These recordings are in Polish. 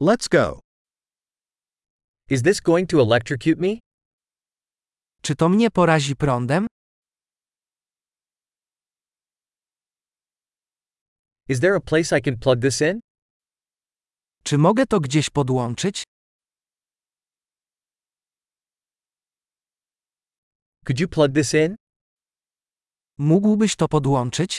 Let's go. Is this going to electrocute me? Czy to mnie porazi prądem? Is there a place I can plug this in? Czy mogę to gdzieś podłączyć? Could you plug this in? Mógłbyś to podłączyć?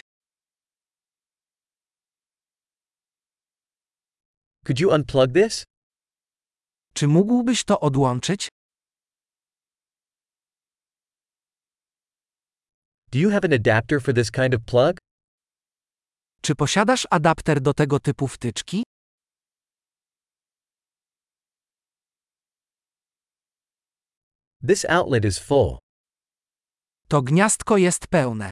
Could you unplug this? Czy mógłbyś to odłączyć? Do you have an adapter for this kind of plug? Czy posiadasz adapter do tego typu wtyczki? This outlet is full. To gniazdko jest pełne.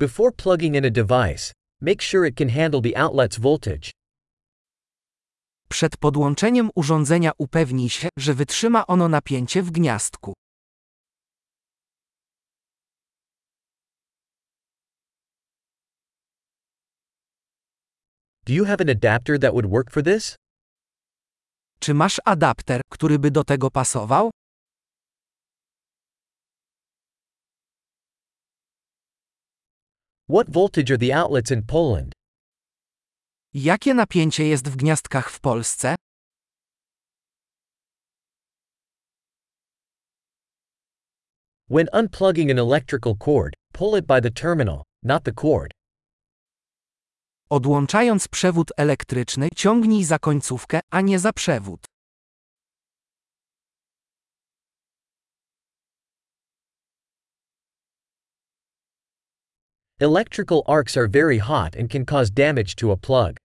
Before plugging in a device, make sure it can handle the outlet's voltage. Przed podłączeniem urządzenia upewnij się, że wytrzyma ono napięcie w gniazdku. Do you have an adapter that would work for this? Czy masz adapter, który by do tego pasował? What voltage are the outlets in Poland? Jakie napięcie jest w gniazdkach w Polsce? When unplugging an electrical cord, pull it by the terminal, not the cord. Odłączając przewód elektryczny, ciągnij za końcówkę, a nie za przewód. Electrical arcs are very hot and can cause damage to a plug.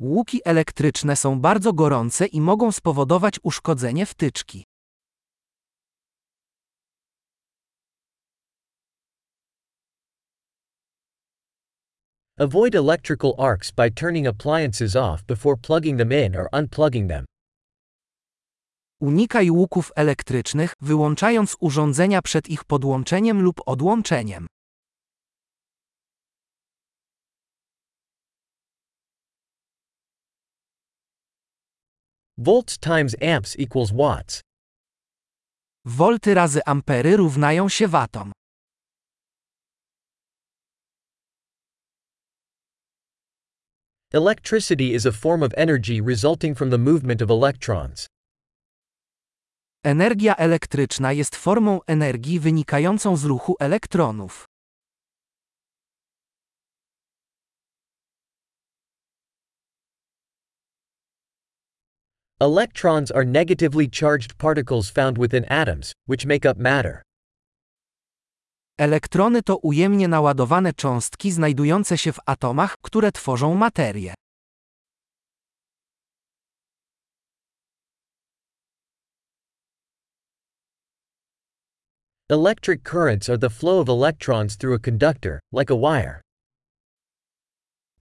Łuki elektryczne są bardzo gorące i mogą spowodować uszkodzenie wtyczki. Avoid electrical arcs by turning appliances off before plugging them in or unplugging them. Unikaj łuków elektrycznych, wyłączając urządzenia przed ich podłączeniem lub odłączeniem. Volts times amps equals watts. Wolty razy ampery równają się watom. Electricity is a form of energy resulting from the movement of electrons. Energia elektryczna jest formą energii wynikającą z ruchu elektronów. Electrons are negatively charged particles found within atoms, which make up matter. Elektrony to ujemnie naładowane cząstki znajdujące się w atomach, które tworzą materię. Electric currents are the flow of electrons through a conductor, like a wire.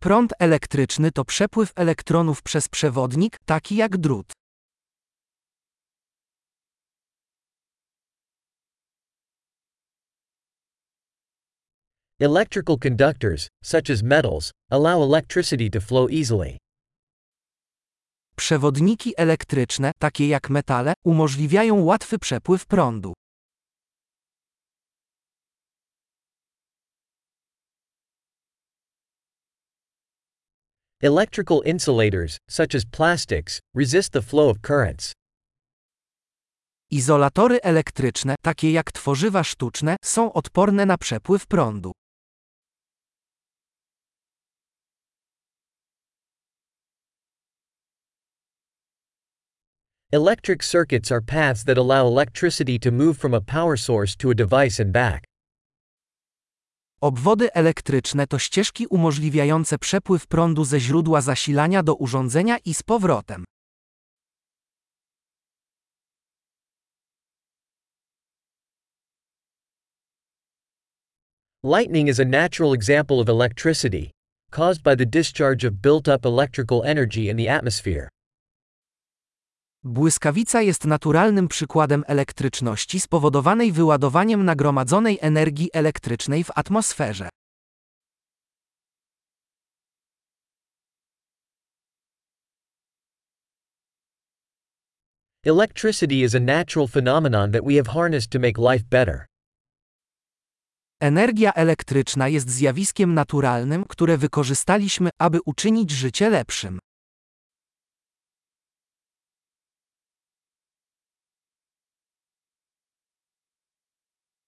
Prąd elektryczny to przepływ elektronów przez przewodnik, taki jak drut. Electrical conductors, such as metals, allow electricity to flow easily. Przewodniki elektryczne, takie jak metale, umożliwiają łatwy przepływ prądu. Electrical insulators, such as plastics, resist the flow of currents. Izolatory elektryczne, takie jak tworzywa sztuczne, są odporne na przepływ prądu. Electric circuits are paths that allow electricity to move from a power source to a device and back. Obwody elektryczne to ścieżki umożliwiające przepływ prądu ze źródła zasilania do urządzenia i z powrotem. Lightning is a natural example of electricity, caused by the discharge of built up electrical energy in the atmosphere. Błyskawica jest naturalnym przykładem elektryczności spowodowanej wyładowaniem nagromadzonej energii elektrycznej w atmosferze. Electricity is a natural phenomenon that we have harnessed to make life better. Energia elektryczna jest zjawiskiem naturalnym, które wykorzystaliśmy, aby uczynić życie lepszym.